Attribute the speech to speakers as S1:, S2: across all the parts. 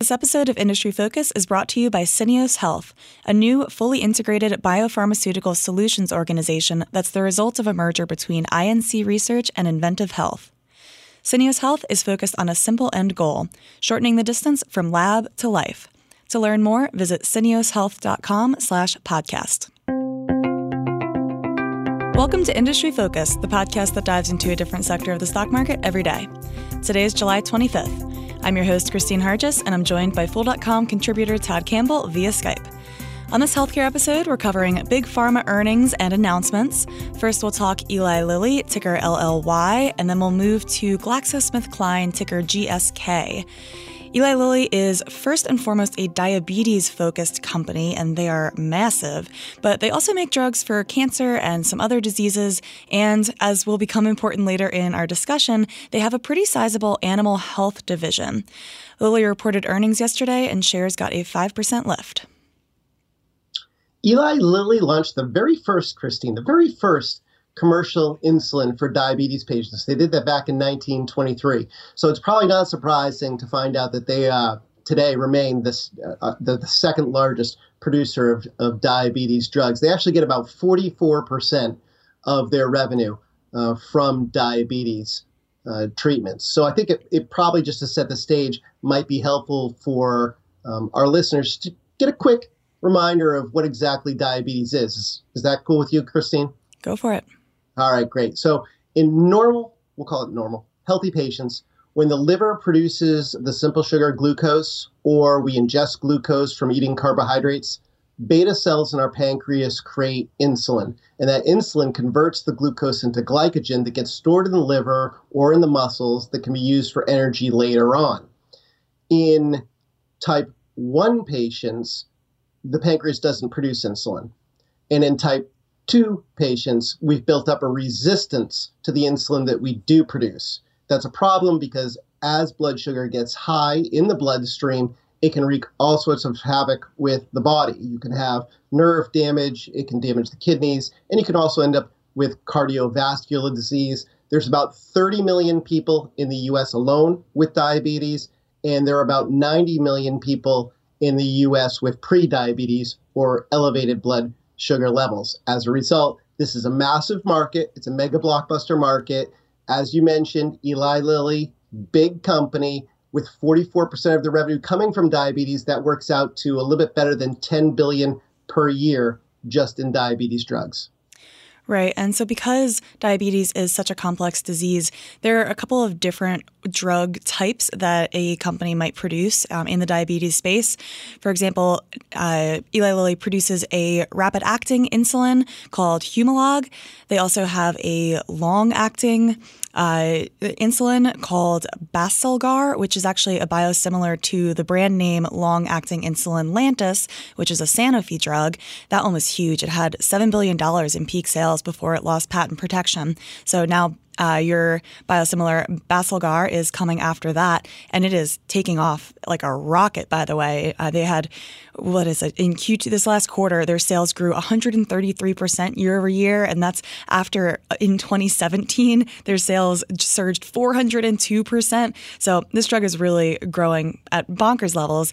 S1: This episode of Industry Focus is brought to you by Syneos Health, a new, fully integrated biopharmaceutical solutions organization that's the result of a merger between INC Research and inVentiv Health. Syneos Health is focused on a simple end goal shortening the distance from lab to life. To learn more, visit syneoshealth.com slash podcast. Welcome to Industry Focus, the podcast that dives into a different sector of the stock market every day. Today is July 25th. I'm your host, Kristine Harjes, and I'm joined by Fool.com contributor Todd Campbell via Skype. On this healthcare episode, we're covering big pharma earnings and announcements. First, we'll talk Eli Lilly, ticker LLY, and then we'll move to GlaxoSmithKline, ticker GSK. Eli Lilly is first and foremost a diabetes focused company, and they are massive, but they also make drugs for cancer and some other diseases. And as will become important later in our discussion, they have a pretty sizable animal health division. Lilly reported earnings yesterday, and shares got a 5% lift.
S2: Eli Lilly launched the very first, Kristine, the very first commercial insulin for diabetes patients. They did that back in 1923. So it's probably not surprising to find out that they uh, today remain this, uh, uh, the, the, second largest producer of, of diabetes drugs. They actually get about 44% of their revenue uh, from diabetes uh, treatments. So I think it, it, probably just to set the stage might be helpful for um, our listeners to get a quick reminder of what exactly diabetes is. Is, is that cool with you, Kristine?
S1: Go for it.
S2: All right, great. So in normal, we'll call it normal, healthy patients, when the liver produces the simple sugar glucose or we ingest glucose from eating carbohydrates, beta cells in our pancreas create insulin. And that insulin converts the glucose into glycogen that gets stored in the liver or in the muscles that can be used for energy later on. In type 1 patients, the pancreas doesn't produce insulin. And in type two patients, we've built up a resistance to the insulin that we do produce. That's a problem because as blood sugar gets high in the bloodstream, it can wreak all sorts of havoc with the body. You can have nerve damage, it can damage the kidneys, and you can also end up with cardiovascular disease. There's about 30 million people in the US alone with diabetes, and there are about 90 million people in the US with prediabetes or elevated blood sugar levels. As a result, this is a massive market. It's a mega blockbuster market. As you mentioned, Eli Lilly, big company with 44% of the revenue coming from diabetes. That works out to a little bit better than 10 billion per year just in diabetes drugs.
S1: Right. And so, because diabetes is such a complex disease, there are a couple of different drug types that a company might produce um, in the diabetes space. For example, uh, Eli Lilly produces a rapid acting insulin called Humalog. They also have a long acting uh, insulin called Basaglar, which is actually a biosimilar to the brand name long acting insulin Lantus, which is a Sanofi drug. That one was huge. It had $7 billion in peak sales before it lost patent protection. So now uh, your biosimilar Basaglar is coming after that, and it is taking off like a rocket. By the way, uh, they had what is it in Q2 this last quarter? Their sales grew 133 percent year over year, and that's after uh, in 2017 their sales surged 402 percent. So this drug is really growing at bonkers levels.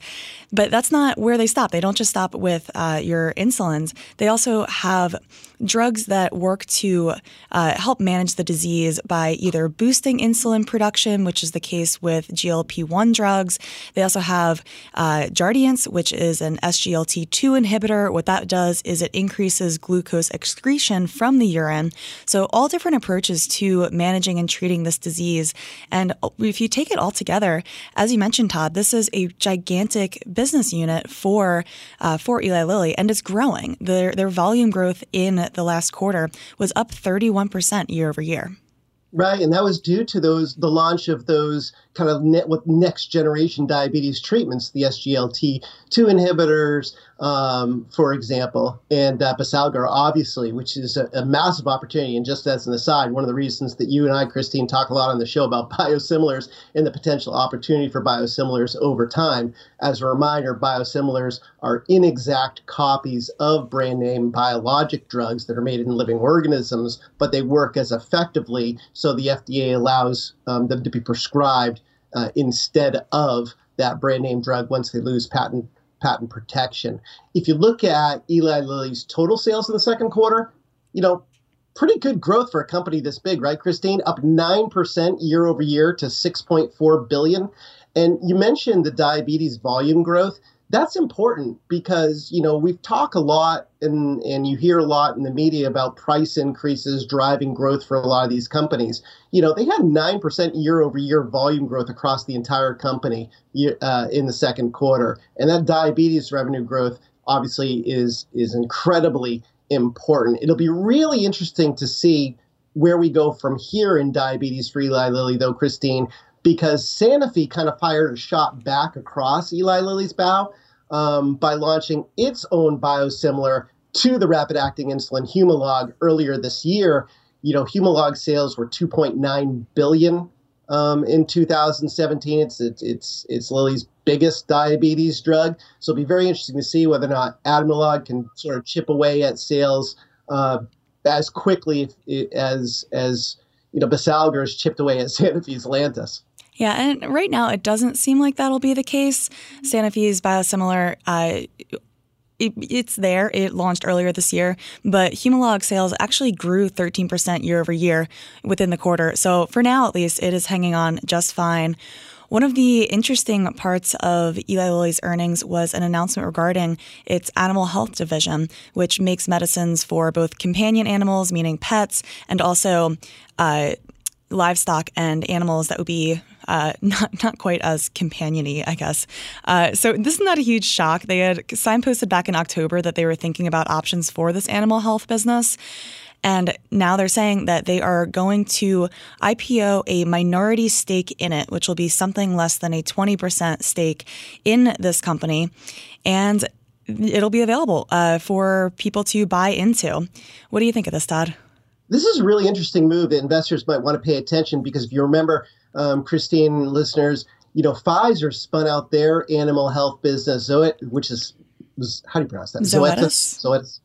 S1: But that's not where they stop. They don't just stop with uh, your insulins. They also have drugs that work to uh, help manage the disease by either boosting insulin production, which is the case with GLP 1 drugs. They also have uh, Jardiance, which is an SGLT2 inhibitor. What that does is it increases glucose excretion from the urine. So, all different approaches to managing and treating this disease. And if you take it all together, as you mentioned, Todd, this is a gigantic business unit for uh, for Eli Lilly, and it's growing. Their their volume growth in the last quarter was up 31% year over year.
S2: Right, and that was due to those the launch of those kind of net, with next generation diabetes treatments, the SGLT2 inhibitors, um, for example, and uh, Basaglar, obviously, which is a, a, massive opportunity. And just as an aside, one of the reasons that you and I, Kristine, talk a lot on the show about biosimilars and the potential opportunity for biosimilars over time. As a reminder, biosimilars are inexact copies of brand name biologic drugs that are made in living organisms, but they work as effectively, so the FDA allows um, them to be prescribed uh, instead of that brand name drug once they lose patent patent protection. If you look at Eli Lilly's total sales in the second quarter, you know, pretty good growth for a company this big, right, Kristine? Up 9% year over year to 6.4 billion. And you mentioned the diabetes volume growth that's important because you know we've talked a lot and and you hear a lot in the media about price increases driving growth for a lot of these companies. You know they had 9% year over year volume growth across the entire company uh, in the second quarter. And that diabetes revenue growth obviously is is incredibly important. It'll be really interesting to see where we go from here in diabetes for Eli Lilly, though, Kristine, because Sanofi kind of fired a shot back across Eli Lilly's bow um, by launching its own biosimilar to the rapid acting insulin Humalog earlier this year. You know, Humalog sales were 2.9 billion um, in 2017. It's, it's it's Lilly's biggest diabetes drug. So it'll be very interesting to see whether or not Admelog can sort of chip away at sales uh, as quickly as as you know Basaglar has chipped away at Sanofi's Lantus.
S1: Yeah, and right now it doesn't seem like that'll be the case. Sanofi's biosimilar, uh, it, it's there. It launched earlier this year, but Humalog sales actually grew 13% year over year within the quarter. So for now, at least, it is hanging on just fine. One of the interesting parts of Eli Lilly's earnings was an announcement regarding its animal health division, which makes medicines for both companion animals, meaning pets, and also uh, livestock and animals that would be uh, not not quite as companiony, I guess. Uh, so this is not a huge shock. They had signposted back in October that they were thinking about options for this animal health business. And now they're saying that they are going to IPO a minority stake in it, which will be something less than a 20% stake in this company. And it'll be available uh, for people to buy into. What do you think of this, Todd?
S2: This is a really interesting move that investors might want to pay attention because if you remember, um, Kristine listeners, you know, Pfizer spun out their animal health business, Zoet, which is was, how do you pronounce that?
S1: Zoetis.
S2: Zoetis.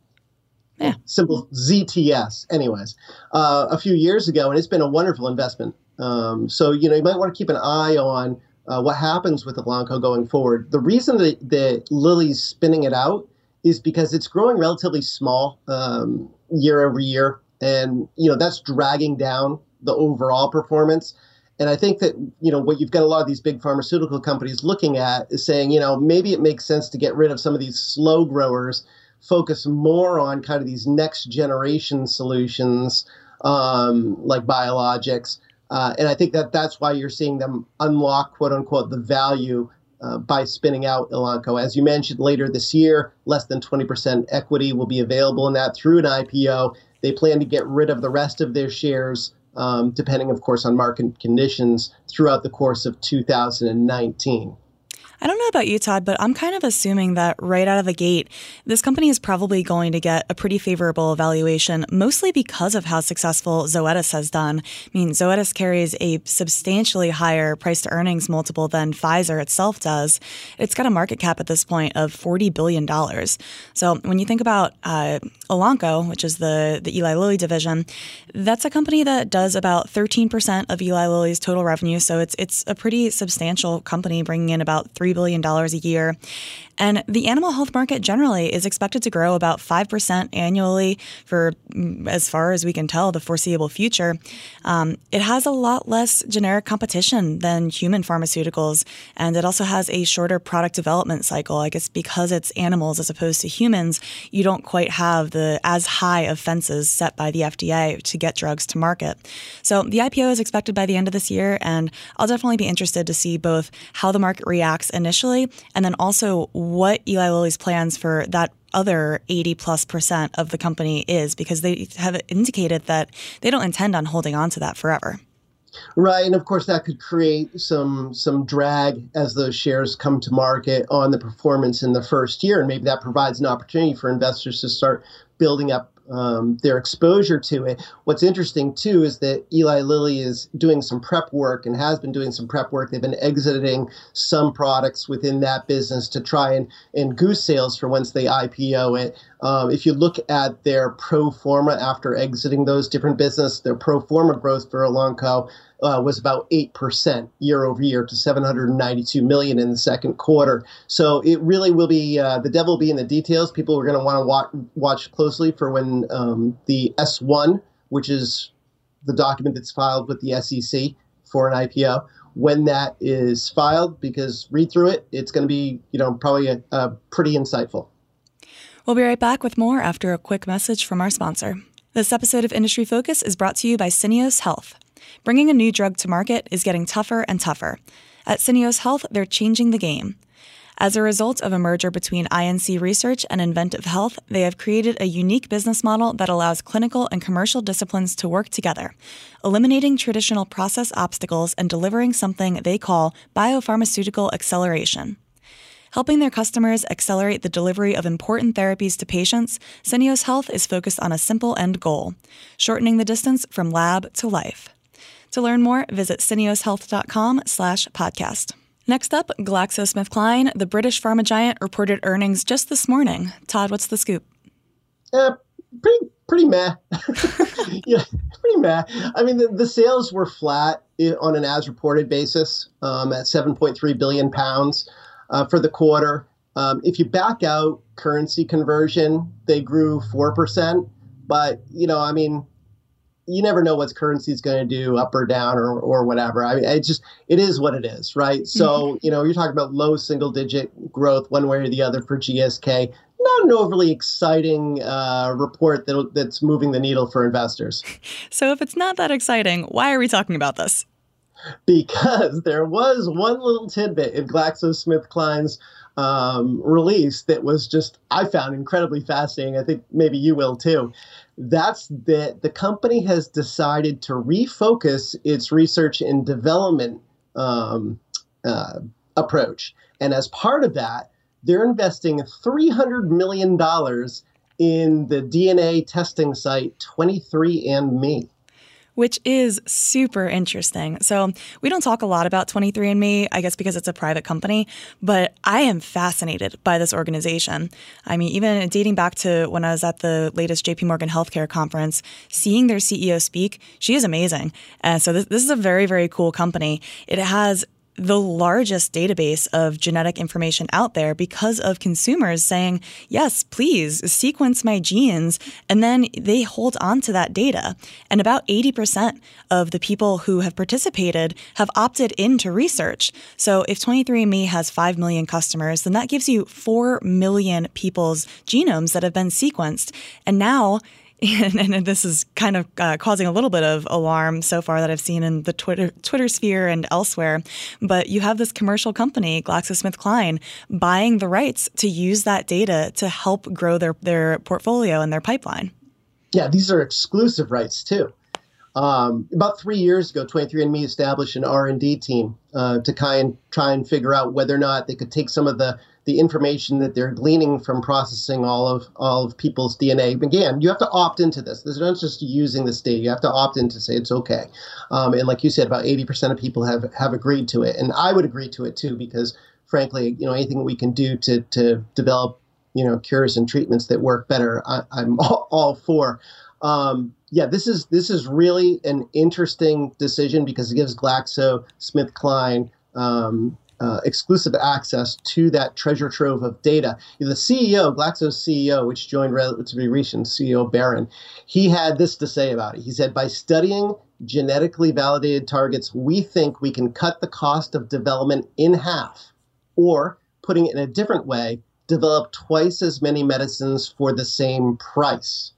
S2: Yeah. Simple ZTS. Anyways, uh, a few years ago, and it's been a wonderful investment. Um, so you know, you might want to keep an eye on uh, what happens with Elanco going forward. The reason that, that Lilly's spinning it out is because it's growing relatively small um, year over year, and you know that's dragging down the overall performance. And I think that you know what you've got a lot of these big pharmaceutical companies looking at is saying, you know, maybe it makes sense to get rid of some of these slow growers, focus more on kind of these next generation solutions um, like biologics. Uh, and I think that that's why you're seeing them unlock, quote unquote, the value uh, by spinning out Elanco. As you mentioned, later this year, less than 20% equity will be available in that through an IPO. They plan to get rid of the rest of their shares um, depending, of course, on market conditions throughout the course of 2019.
S1: I don't know about you, Todd, but I'm kind of assuming that right out of the gate, this company is probably going to get a pretty favorable valuation, mostly because of how successful Zoetis has done. I mean, Zoetis carries a substantially higher price to earnings multiple than Pfizer itself does. It's got a market cap at this point of $40 billion. So when you think about uh, Elanco, which is the, the Eli Lilly division, that's a company that does about 13% of Eli Lilly's total revenue. So it's, it's a pretty substantial company bringing in about 3 $3 billion a year. And the animal health market generally is expected to grow about 5% annually for, mm, as far as we can tell, the foreseeable future. Um, it has a lot less generic competition than human pharmaceuticals, and it also has a shorter product development cycle. I guess because it's animals as opposed to humans, you don't quite have the as high of fences set by the FDA to get drugs to market. So the IPO is expected by the end of this year, and I'll definitely be interested to see both how the market reacts initially and then also what Eli Lilly's plans for that other 80 plus percent of the company is because they have indicated that they don't intend on holding on to that forever.
S2: Right, and of course that could create some some drag as those shares come to market on the performance in the first year, and maybe that provides an opportunity for investors to start building up um, their exposure to it. What's interesting too is that Eli Lilly is doing some prep work and has been doing some prep work. They've been exiting some products within that business to try and, and goose sales for once they IPO it. Um, if you look at their pro forma after exiting those different business, their pro forma growth for Elanco uh, was about 8% year over year to 792 million in the second quarter. So it really will be uh, the devil will be in the details. People are going to want to watch, watch closely for when um, the S1, which is the document that's filed with the SEC for an IPO, when that is filed, because read through it, it's going to be you know probably a, a pretty insightful.
S1: We'll be right back with more after a quick message from our sponsor. This episode of Industry Focus is brought to you by Syneos Health. Bringing a new drug to market is getting tougher and tougher. At Syneos Health, they're changing the game. As a result of a merger between INC Research and inVentiv Health, they have created a unique business model that allows clinical and commercial disciplines to work together, eliminating traditional process obstacles and delivering something they call biopharmaceutical acceleration. Helping their customers accelerate the delivery of important therapies to patients, Syneos Health is focused on a simple end goal shortening the distance from lab to life. To learn more, visit syneoshealth.com slash podcast. Next up, GlaxoSmithKline, the British pharma giant, reported earnings just this morning. Todd, what's the scoop?
S2: Uh, pretty, pretty meh. yeah, pretty meh. I mean, the, the sales were flat on an as-reported basis um, at 7.3 billion pounds uh, for the quarter. Um, if you back out currency conversion, they grew four percent. But you know, I mean, you never know what currency is going to do up or down or, or whatever. I mean, it just it is what it is, right? So mm-hmm. you know, you're talking about low single digit growth one way or the other for GSK. Not an overly exciting uh, report that, that's moving the needle for investors.
S1: So if it's not that exciting, why are we talking about this?
S2: Because there was one little tidbit in GlaxoSmithKline's um, release that was just I found incredibly fascinating. I think maybe you will too that's that the company has decided to refocus its research and development um, uh, approach. And as part of that, they're investing $300 million in the DNA testing site 23andMe
S1: which is super interesting. So, we don't talk a lot about 23andMe, I guess because it's a private company, but I am fascinated by this organization. I mean, even dating back to when I was at the latest JP Morgan Healthcare conference, seeing their CEO speak, she is amazing. And so, this, this is a very, very cool company. It has the largest database of genetic information out there because of consumers saying, yes, please sequence my genes. And then they hold on to that data. And about 80% of the people who have participated have opted into research. So if 23andMe has 5 million customers, then that gives you 4 million people's genomes that have been sequenced. And now and, and, this is kind of uh, causing a little bit of alarm so far that I've seen in the Twitter Twitter sphere and elsewhere. But you have this commercial company, GlaxoSmithKline, buying the rights to use that data to help grow their their portfolio and their pipeline.
S2: Yeah, these are exclusive rights too. Um, about three years ago, 23andMe established an R&D team uh, to kind try and figure out whether or not they could take some of the the information that they're gleaning from processing all of all of people's DNA. Again, you have to opt into this. This is not just using this data. You have to opt in to say it's okay. Um, and like you said, about 80% of people have have agreed to it, and I would agree to it too because, frankly, you know, anything we can do to to develop you know cures and treatments that work better, I, am all, all, for. Um, yeah, this is this is really an interesting decision because it gives GlaxoSmithKline um, uh, exclusive access to that treasure trove of data. The CEO, Glaxo's CEO, which joined relatively recent, CEO Barron, he had this to say about it. He said, by studying genetically validated targets, we think we can cut the cost of development in half, or putting it in a different way, develop twice as many medicines for the same price.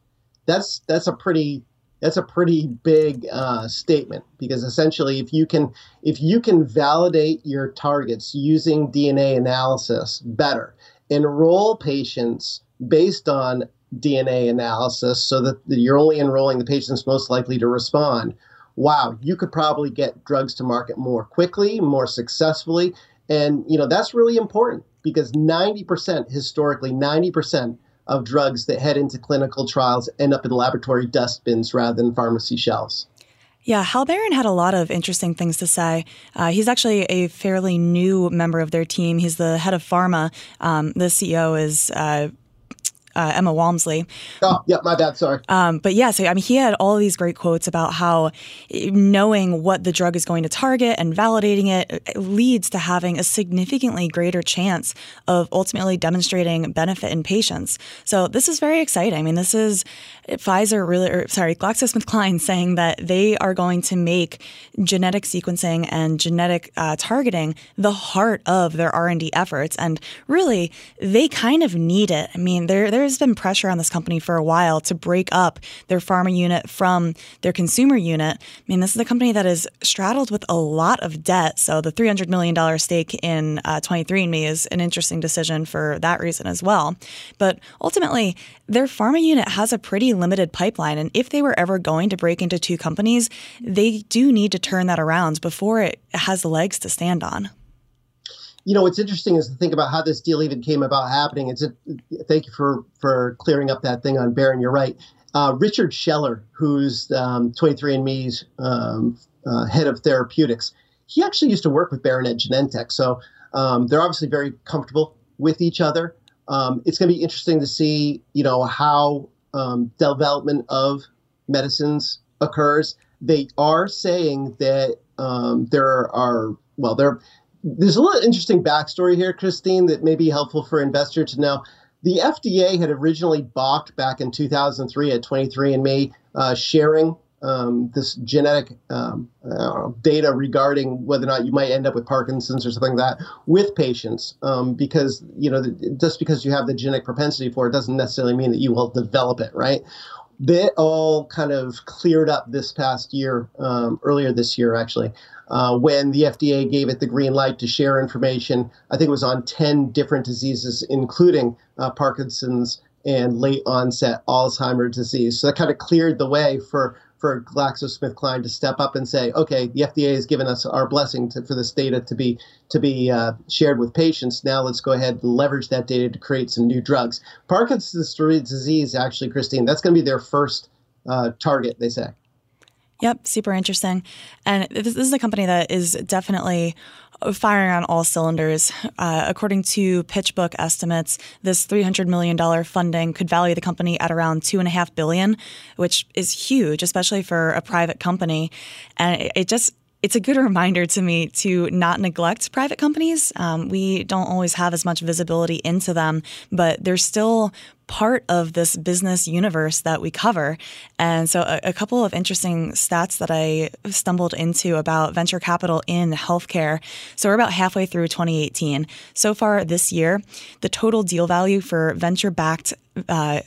S2: That's that's a pretty that's a pretty big uh, statement because essentially if you can if you can validate your targets using dna analysis better enroll patients based on dna analysis so that you're only enrolling the patients most likely to respond wow you could probably get drugs to market more quickly more successfully. And you know that's really important because 90% historically 90% of drugs that head into clinical trials end up in laboratory dustbins rather than pharmacy shelves.
S1: Yeah, Hal Barron had a lot of interesting things to say. Uh, he's actually a fairly new member of their team. He's the head of pharma. Um, the CEO is. Uh, uh, Emma Walmsley.
S2: Oh, yeah, my bad. Sorry.
S1: Um, but yeah, so I mean, he had all these great quotes about how knowing what the drug is going to target and validating it leads to having a significantly greater chance of ultimately demonstrating benefit in patients. So this is very exciting. I mean, this is Pfizer really, or sorry, GlaxoSmithKline saying that they are going to make genetic sequencing and genetic uh, targeting the heart of their R&D efforts. And really, they kind of need it. I mean, there there's been pressure on this company for a while to break up their pharma unit from their consumer unit. I mean, this is a company that is straddled with a lot of debt. So the $300 million stake in uh, 23andMe is an interesting decision for that reason as well. But ultimately, their pharma unit has a pretty limited pipeline. And if they were ever going to break into two companies, they do need to turn that around before it has legs to stand on
S2: you know what's interesting is to think about how this deal even came about happening. It's a, thank you for for clearing up that thing on Barron. You're right. Uh, Richard Scheller, who's um, 23andMe's um, uh, head of therapeutics, he actually used to work with Barron at Genentech, so um, they're obviously very comfortable with each other. Um, it's going to be interesting to see, you know, how um, development of medicines occurs. They are saying that um, there are well, there there's a little interesting backstory here, Kristine, that may be helpful for investor to know. The FDA had originally balked back in 2003 at 23andMe uh, sharing um, this genetic um, uh, data regarding whether or not you might end up with Parkinson's or something like that with patients, um, because you know just because you have the genetic propensity for it doesn't necessarily mean that you will develop it, right? That all kind of cleared up this past year, um, earlier this year actually, uh, when the FDA gave it the green light to share information. I think it was on 10 different diseases, including uh, Parkinson's and late onset Alzheimer's disease. So that kind of cleared the way for for GlaxoSmithKline to step up and say, okay, the FDA has given us our blessing to, for this data to be to be uh, shared with patients. Now let's go ahead and leverage that data to create some new drugs. Parkinson's disease, actually, Kristine, that's going to be their first uh, target. They say.
S1: Yep, super interesting. And this, this is a company that is definitely firing on all cylinders. Uh, according to PitchBook estimates, this $300 million funding could value the company at around 2.5 billion, which is huge, especially for a private company. And it, it just it's a good reminder to me to not neglect private companies. Um, we don't always have as much visibility into them, but they're still part of this business universe that we cover. And so, a, a, couple of interesting stats that I stumbled into about venture capital in healthcare. So, we're about halfway through 2018. So far this year, the total deal value for venture backed uh,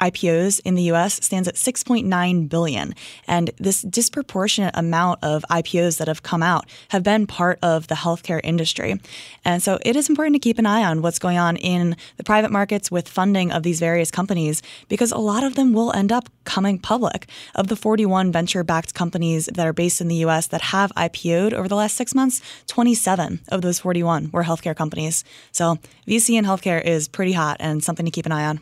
S1: IPOs in the US stands at 6.9 billion and this disproportionate amount of IPOs that have come out have been part of the healthcare industry. And so it is important to keep an eye on what's going on in the private markets with funding of these various companies because a lot of them will end up coming public. Of the 41 venture-backed companies that are based in the US that have IPO'd over the last 6 months, 27 of those 41 were healthcare companies. So VC in healthcare is pretty hot and something to keep an eye on.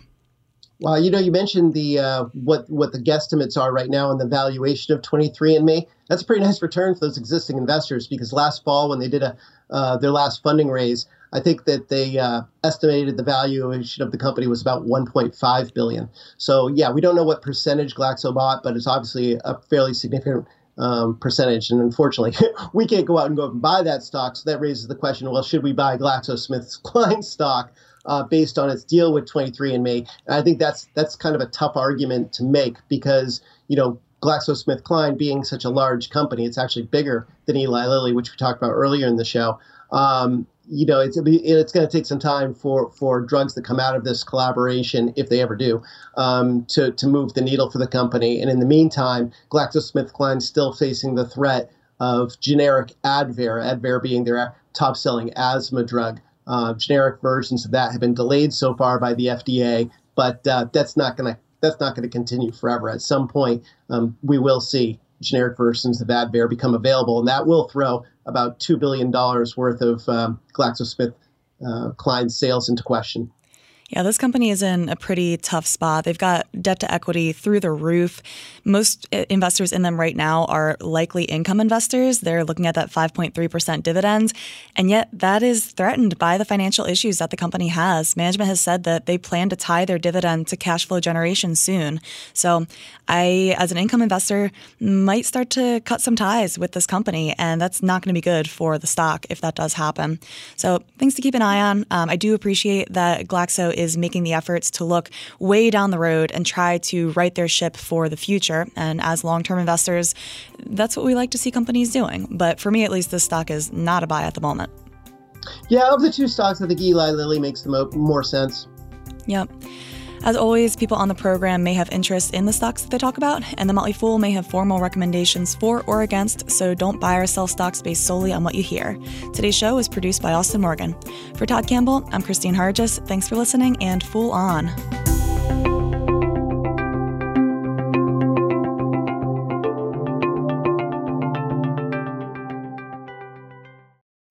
S2: Well, you know, you mentioned the uh, what what the guesstimates are right now and the valuation of 23andMe. That's a pretty nice return for those existing investors because last fall when they did a uh, their last funding raise, I think that they uh, estimated the valuation of the company was about 1.5 billion. So yeah, we don't know what percentage Glaxo bought, but it's obviously a fairly significant um, percentage. And unfortunately, we can't go out and go and buy that stock. So that raises the question: Well, should we buy GlaxoSmithKline stock? Uh, based on its deal with 23andMe. And I think that's that's kind of a tough argument to make because you know GlaxoSmithKline being such a large company, it's actually bigger than Eli Lilly, which we talked about earlier in the show. Um, you know, it's it's going to take some time for for drugs that come out of this collaboration, if they ever do, um, to to move the needle for the company. And in the meantime, GlaxoSmithKline still facing the threat of generic Advair, Advair being their top selling asthma drug. Uh, generic versions of that have been delayed so far by the FDA, but uh, that's not going to that's not going to continue forever. At some point, um, we will see generic versions of Advair become available, and that will throw about two billion dollars worth of um, GlaxoSmithKline uh, sales into question.
S1: Yeah, this company is in a pretty tough spot. They've got debt to equity through the roof. Most uh, investors in them right now are likely income investors. They're looking at that 5.3% dividends. And yet, that is threatened by the financial issues that the company has. Management has said that they plan to tie their dividend to cash flow generation soon. So, I, as an income investor, might start to cut some ties with this company. And that's not going to be good for the stock if that does happen. So, things to keep an eye on. Um, I do appreciate that Glaxo is making the efforts to look way down the road and try to right their ship for the future. And as long term investors, that's what we like to see companies doing. But for me, at least, this stock is not a buy at the moment.
S2: Yeah, of the two stocks, I think Eli Lilly makes the mo- more sense.
S1: Yep. As always, people on the program may have interest in the stocks that they talk about, and the Motley Fool may have formal recommendations for or against, so don't buy or sell stocks based solely on what you hear. Today's show is produced by Austin Morgan. For Todd Campbell, I'm Kristine Harjes. Thanks for listening, and Fool on.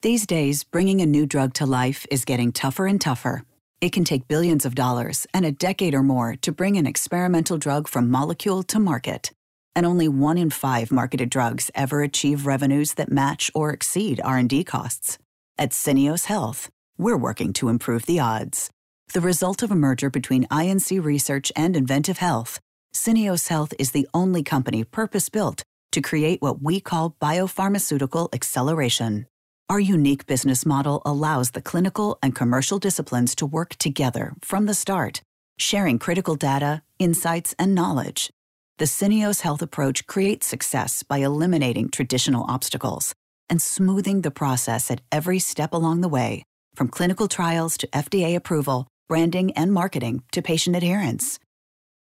S3: These days, bringing a new drug to life is getting tougher and tougher. It can take billions of dollars and a decade or more to bring an experimental drug from molecule to market. And only one in five marketed drugs ever achieve revenues that match or exceed R&D costs. At Syneos Health, we're working to improve the odds. The result of a merger between INC Research and inVentiv Health, Syneos Health is the only company purpose-built to create what we call biopharmaceutical acceleration. Our unique business model allows the clinical and commercial disciplines to work together from the start, sharing critical data, insights, and knowledge. The Syneos Health approach creates success by eliminating traditional obstacles and smoothing the process at every step along the way, from clinical trials to FDA approval, branding and marketing to patient adherence.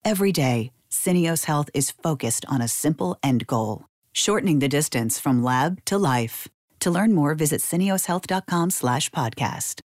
S3: Every day, Syneos Health is focused on a simple end goal, shortening the distance from lab to life. To learn more, visit syneoshealth.com slash podcast.